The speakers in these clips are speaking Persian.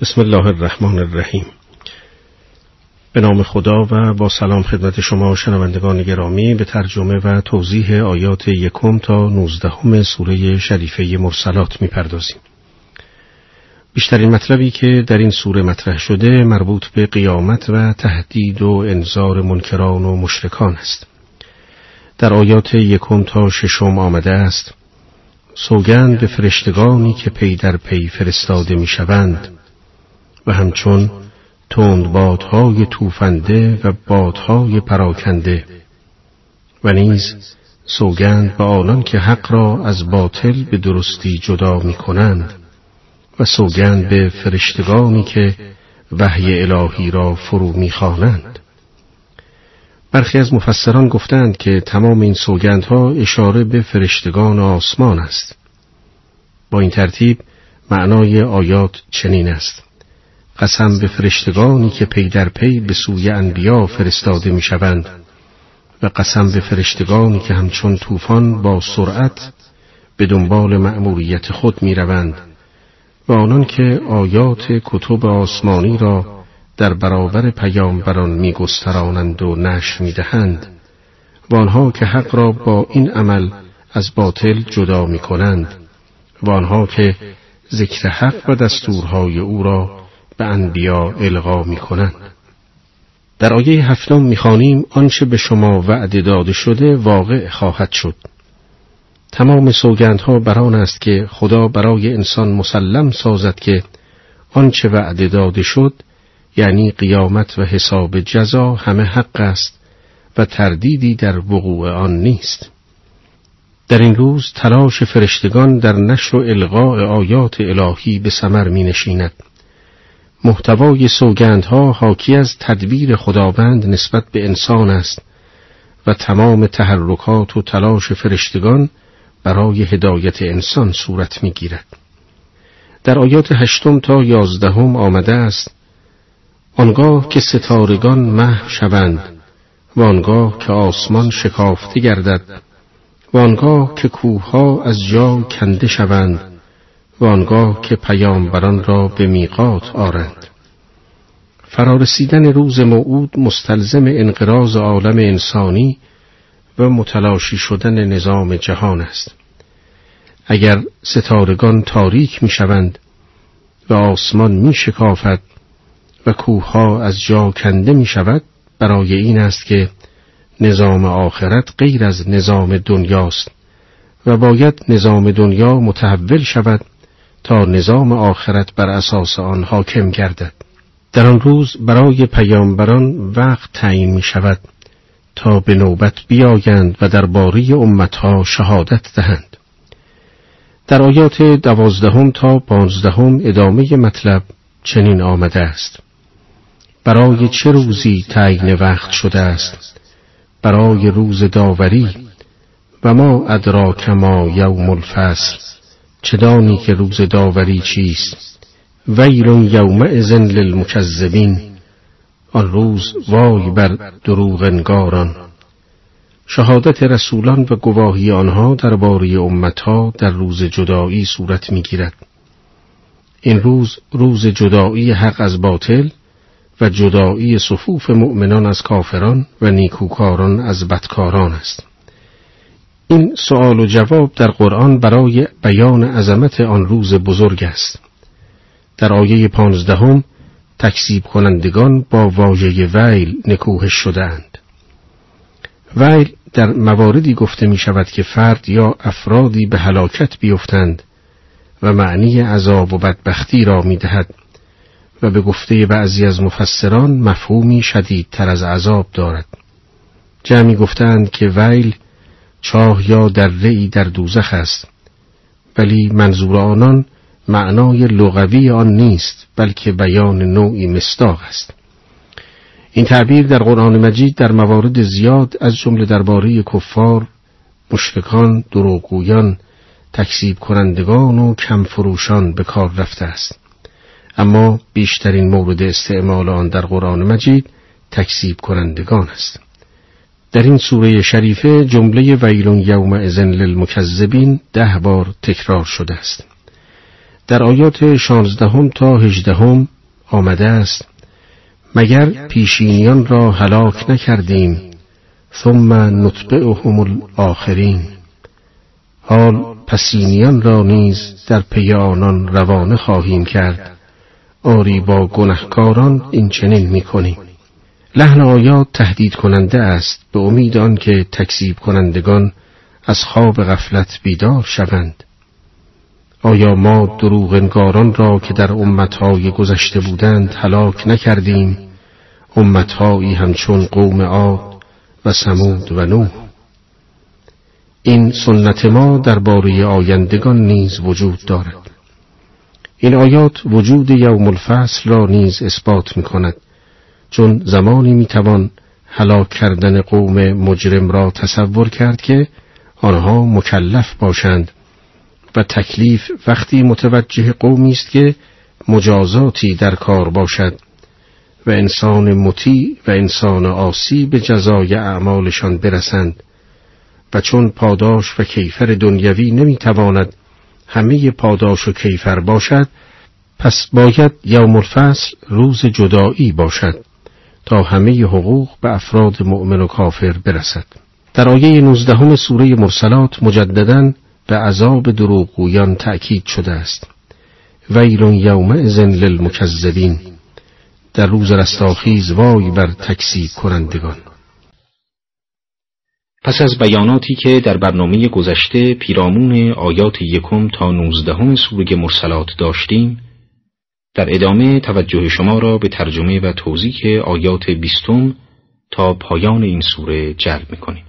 بسم الله الرحمن الرحیم به نام خدا و با سلام خدمت شما شنوندگان گرامی به ترجمه و توضیح آیات یکم تا نوزدهم سوره شریفه مرسلات می‌پردازیم. بیشترین مطلبی که در این سوره مطرح شده مربوط به قیامت و تهدید و انذار منکران و مشرکان است. در آیات یکم تا ششم آمده است سوگند به فرشتگانی که پی در پی فرستاده می‌شوند و همچون تند بادهای توفنده و بادهای پراکنده و نیز سوگند به آنان که حق را از باطل به درستی جدا می کنند و سوگند به فرشتگانی که وحی الهی را فرو می خوانند. برخی از مفسران گفتند که تمام این سوگندها اشاره به فرشتگان آسمان است. با این ترتیب معنای آیات چنین است. قسم به فرشتگانی که پی در پی به سوی انبیا فرستاده می شوند و قسم به فرشتگانی که همچون طوفان با سرعت به دنبال مأموریت خود می روند و آنان که آیات کتب آسمانی را در برابر پیامبران می گسترانند و نشر می دهند و آنها که حق را با این عمل از باطل جدا می کنند و آنها که ذکر حق و دستورهای او را به انبیا القا می کنند. در آیه هفتم می‌خوانیم آنچه به شما وعده داده شده واقع خواهد شد. تمام سوگندها بر آن است که خدا برای انسان مسلم سازد که آنچه وعده داده شد یعنی قیامت و حساب جزا همه حق است و تردیدی در وقوع آن نیست. در این روز تلاش فرشتگان در نشر و القاء آیات الهی به سمر می نشیند. محتوای سوگندها حاکی از تدبیر خداوند نسبت به انسان است و تمام تحرکات و تلاش فرشتگان برای هدایت انسان صورت می‌گیرد. در آیات هشتم تا یازدهم آمده است آنگاه که ستارگان محو شوند و آنگاه که آسمان شکافته گردد و آنگاه که کوهها از جا کنده شوند و آنگاه که پیامبران را به میقات آرند. فرارسیدن روز موعود مستلزم انقراض عالم انسانی و متلاشی شدن نظام جهان است. اگر ستارگان تاریک می شوند و آسمان می شکافد و کوهها از جا کنده می شود برای این است که نظام آخرت غیر از نظام دنیاست و باید نظام دنیا متحول شود تا نظام آخرت بر اساس آن حاکم گردد. در آن روز برای پیامبران وقت تعیین می شود تا به نوبت بیایند و درباره امتها شهادت دهند. در آیات دوازدهم تا پانزدهم ادامه مطلب چنین آمده است. برای چه روزی تعیین وقت شده است؟ برای روز داوری؟ و ما ادراک ما یوم الفصل. چه دانی که روز داوری چیست؟ ویل ازن للمکذبین. آن روز وای بر دروغنگاران. شهادت رسولان و گواهی آنها درباره امتها در روز جدایی صورت می‌گیرد. این روز روز جدایی حق از باطل و جدایی صفوف مؤمنان از کافران و نیکوکاران از بدکاران است این سوال و جواب در قرآن برای بیان عظمت آن روز بزرگ است. در آیه پانزدهم تکذیب کنندگان با واژه ویل نکوهش شدند. ویل در مواردی گفته می شود که فرد یا افرادی به هلاکت بیفتند و معنی عذاب و بدبختی را می دهد و به گفته بعضی از مفسران مفهومی شدیدتر از عذاب دارد. جمعی گفتند که ویل چاه یا دره در دوزخ است ولی منظور آنان معنای لغوی آن نیست بلکه بیان نوعی مستاق است این تعبیر در قرآن مجید در موارد زیاد از جمله درباره کفار مشرکان دروغگویان تکذیب کنندگان و کمفروشان به کار رفته است اما بیشترین مورد استعمال آن در قرآن مجید تکذیب کنندگان است. در این سوره شریفه جمله ویلون یوم ازن للمکذبین ده بار تکرار شده است. در آیات شانزدهم تا هجدهم آمده است مگر پیشینیان را هلاک نکردیم ثم نتبعهم الاخرین حال پسینیان را نیز در پی آنان روانه خواهیم کرد. آری با گنهکاران این چنین می‌کنیم لحن آیات تهدید کننده است به امید آنکه تکذیب کنندگان از خواب غفلت بیدار شوند؟ آیا ما دروغنگاران را که در امتهای گذشته بودند هلاک نکردیم امتهایی همچون قوم عاد و سمود و نوح؟ این سنت ما درباره آیندگان نیز وجود دارد. این آیات وجود یوم الفصل را نیز اثبات می کند چون زمانی می توان هلاک کردن قوم مجرم را تصور کرد که آنها مکلف باشند و تکلیف وقتی متوجه قومی است که مجازاتی در کار باشد و انسان مطیع و انسان آسی به جزای اعمالشان برسند و چون پاداش و کیفر دنیوی نمی‌تواند همه پاداش و کیفر باشد پس باید یوم الفصل روز جدایی باشد تا همه حقوق به افراد مؤمن و کافر برسد. در آیه نوزدهم سوره مرسلات مجددا به عذاب دروغگویان تأکید شده است. ویل یومئذ للمکذبین. در روز رستاخیز وای بر تکذیب کنندگان. پس از بیاناتی که در برنامه گذشته پیرامون آیات یکم تا نوزدهم سوره مرسلات داشتیم در ادامه توجه شما را به ترجمه و توضیح آیات بیستم تا پایان این سوره جلب می‌کنیم.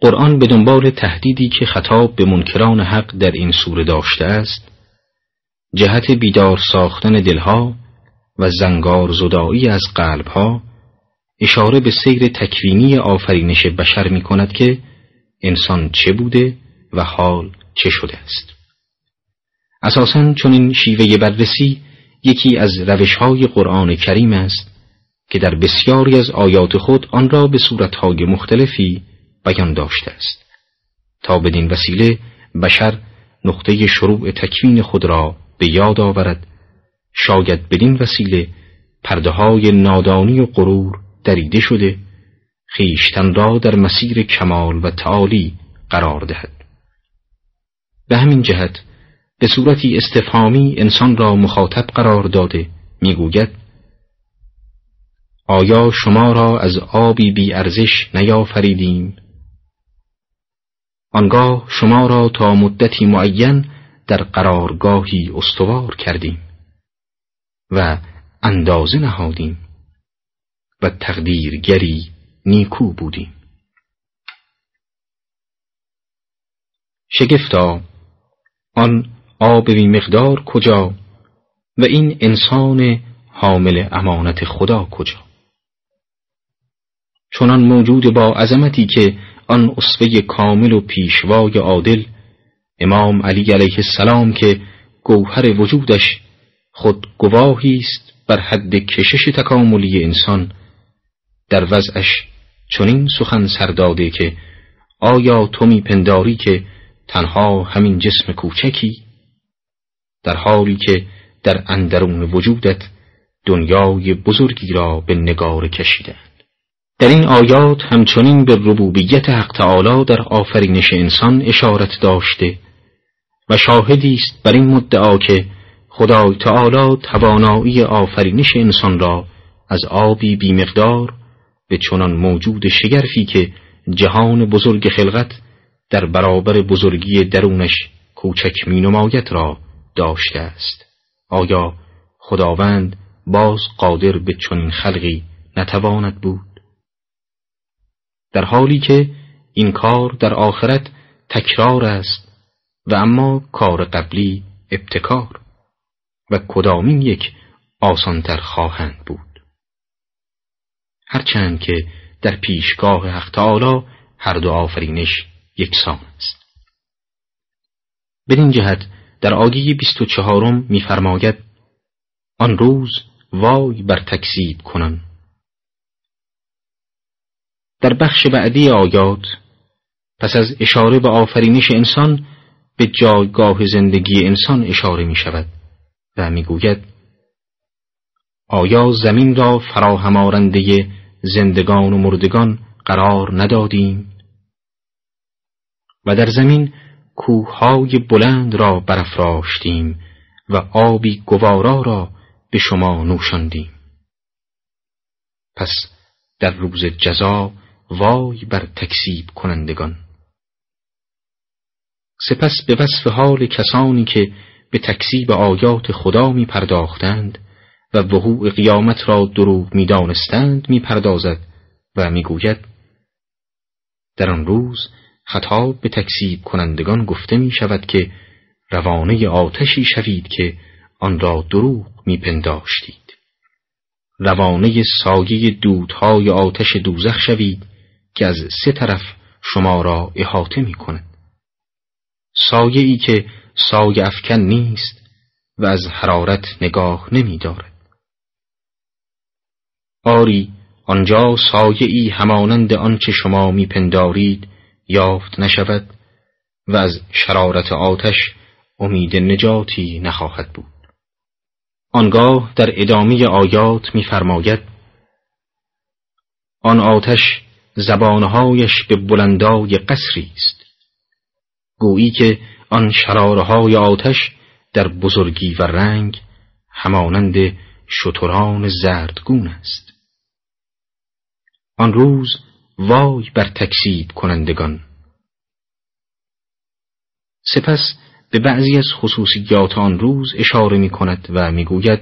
قرآن به دنبال تهدیدی که خطاب به منکران حق در این سوره داشته است جهت بیدار ساختن دلها و زنگار زدایی از قلبها اشاره به سیر تکوینی آفرینش بشر می کند که انسان چه بوده و حال چه شده است. اساساً چون این شیوه بررسی یکی از روشهای قرآن کریم است که در بسیاری از آیات خود آن را به صورتهای مختلفی بیان داشته است تا بدین وسیله بشر نقطه شروع تکوین خود را به یاد آورد شاید بدین وسیله پرده های نادانی و غرور دریده شده خیشتن را در مسیر کمال و تعالی قرار دهد. به همین جهت به صورتی استفهامی انسان را مخاطب قرار داده می‌گوید آیا شما را از آبی بی ارزش نیافریدیم؟ آنگاه شما را تا مدتی معین در قرارگاهی استوار کردیم و اندازه نهادیم. و تقدیرگری نیکو بودیم. شگفتا آن آب مقدار کجا و این انسان حامل امانت خدا کجا؟ چنان موجود با عظمتی که آن اصفه کامل و پیشوای عادل امام علی علیه السلام که گوهر وجودش خود گواهی است بر حد کشش تکاملی انسان در وضعش چنین سخن سرداده که آیا تو میپنداری که تنها همین جسم کوچکی؟ در حالی که در اندرون وجودت دنیای بزرگی را به نگار کشیدند در این آیات همچنین به ربوبیت حق تعالی در آفرینش انسان اشارت داشته و شاهدی است بر این مدعا که خدای تعالی توانایی آفرینش انسان را از آبی بیمقدار به چنان موجود شگرفی که جهان بزرگ خلقت در برابر بزرگی درونش کوچک می نماید را داشته است. آیا خداوند باز قادر به چنین خلقی نتواند بود؟ در حالی که این کار در آخرت تکرار است و اما کار قبلی ابتکار و کدامین یک آسانتر خواهند بود. هرچند که در پیشگاه حق تعالی هر دو آفرینش یکسان است. بدین جهت در آیه بیست و چهارم میفرماید آن روز وای بر تکذیب کنن در بخش بعدی آیات پس از اشاره به آفرینش انسان به جایگاه زندگی انسان اشاره می شود و می گوید آیا زمین را فراهم آرنده زندگان و مردگان قرار ندادیم؟ و در زمین کوههای بلند را برافراشتیم و آبی گوارا را به شما نوشاندیم. پس در روز جزا وای بر تکسیب کنندگان. سپس به وصف حال کسانی که به تکسیب آیات خدا می پرداختند و وقوع قیامت را دروغ می دانستند می پردازد و می گوید در آن روز خطاب به تکسیب کنندگان گفته می شود که روانه آتشی شوید که آن را دروغ می پنداشتید روانه سایه دودهای آتش دوزخ شوید که از سه طرف شما را احاطه می کند سایه ای که سایه افکن نیست و از حرارت نگاه نمی دارد. آری آنجا سایه ای همانند آنچه شما میپندارید یافت نشود و از شرارت آتش امید نجاتی نخواهد بود. آنگاه در ادامه آیات میفرماید آن آتش زبانهایش به بلندای قصری است. گویی که آن شرارهای آتش در بزرگی و رنگ همانند شتران زردگون است. آن روز وای بر تکسیب کنندگان. سپس به بعضی از خصوصیات آن روز اشاره می کند و می گوید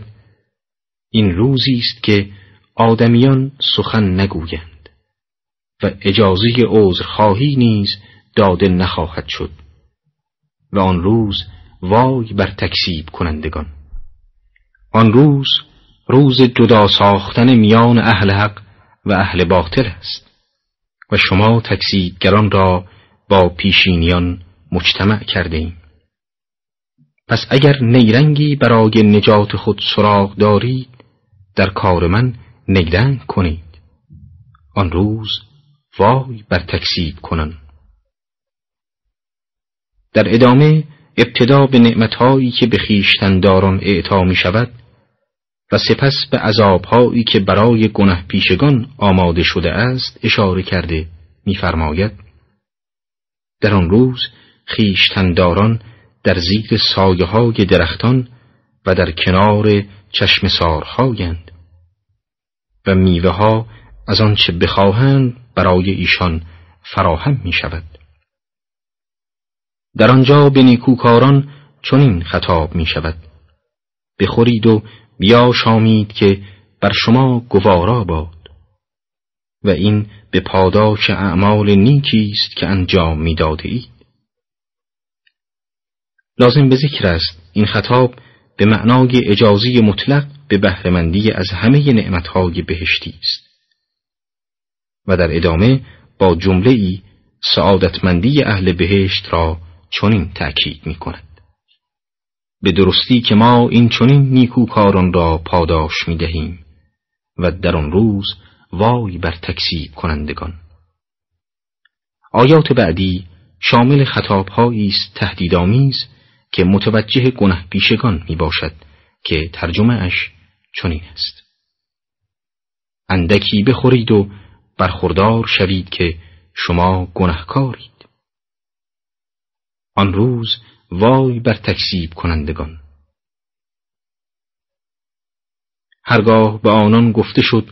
این روزی است که آدمیان سخن نگویند و اجازه عذرخواهی نیز داده نخواهد شد و آن روز وای بر تکسیب کنندگان. آن روز روز جدا ساختن میان اهل حق و اهل باطل است. و شما تکسیبگران را با پیشینیان مجتمع کرده ایم. پس اگر نیرنگی برای نجات خود سراغ دارید در کار من نیرنگ کنید. آن روز وای بر تکسیب کنن در ادامه ابتدا به نعمتهایی که به خیشتنداران اعطا می شود و سپس به عذابهایی که برای گنه پیشگان آماده شده است اشاره کرده می‌فرماید در آن روز خیشتنداران در زیر سایه های درختان و در کنار چشم سارهایند و میوه ها از آنچه بخواهند برای ایشان فراهم می شود. در آنجا به نیکوکاران چنین خطاب می شود بخورید و بیا شامید که بر شما گوارا باد. و این به پاداش اعمال نیکی است که انجام می‌داده اید لازم به ذکر است این خطاب به معنای اجازی مطلق به بهرهمندی از همه نعمتهای بهشتی است. و در ادامه با جمله ای سعادتمندی اهل بهشت را چنین تأکید می کند. به درستی که ما این چنین نیکوکاران را پاداش می دهیم و در آن روز وای بر تکسیب کنندگان. آیات بعدی شامل خطابهایی است تهدیدآمیز که متوجه گنه پیشگان می باشد که ترجمه اش چنین است. اندکی بخورید و برخوردار شوید که شما گنهکارید آن روز وای بر تکسیب کنندگان. هرگاه به آنان گفته شد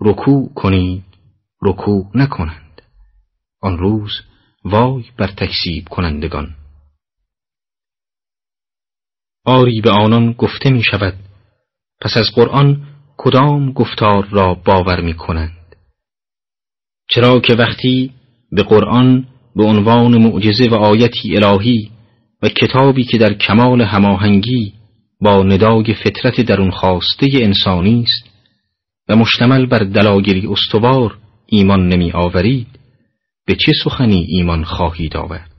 رکوع کنید رکوع نکنند. آن روز وای بر تکسیب کنندگان. آری به آنان گفته می شود پس از قرآن کدام گفتار را باور می کنند؟ چرا که وقتی به قرآن به عنوان معجزه و آیتی الهی و کتابی که در کمال هماهنگی با ندای فطرت درون خواسته انسانی است و مشتمل بر دلایلی استوار ایمان نمی آورید به چه سخنی ایمان خواهید آورد؟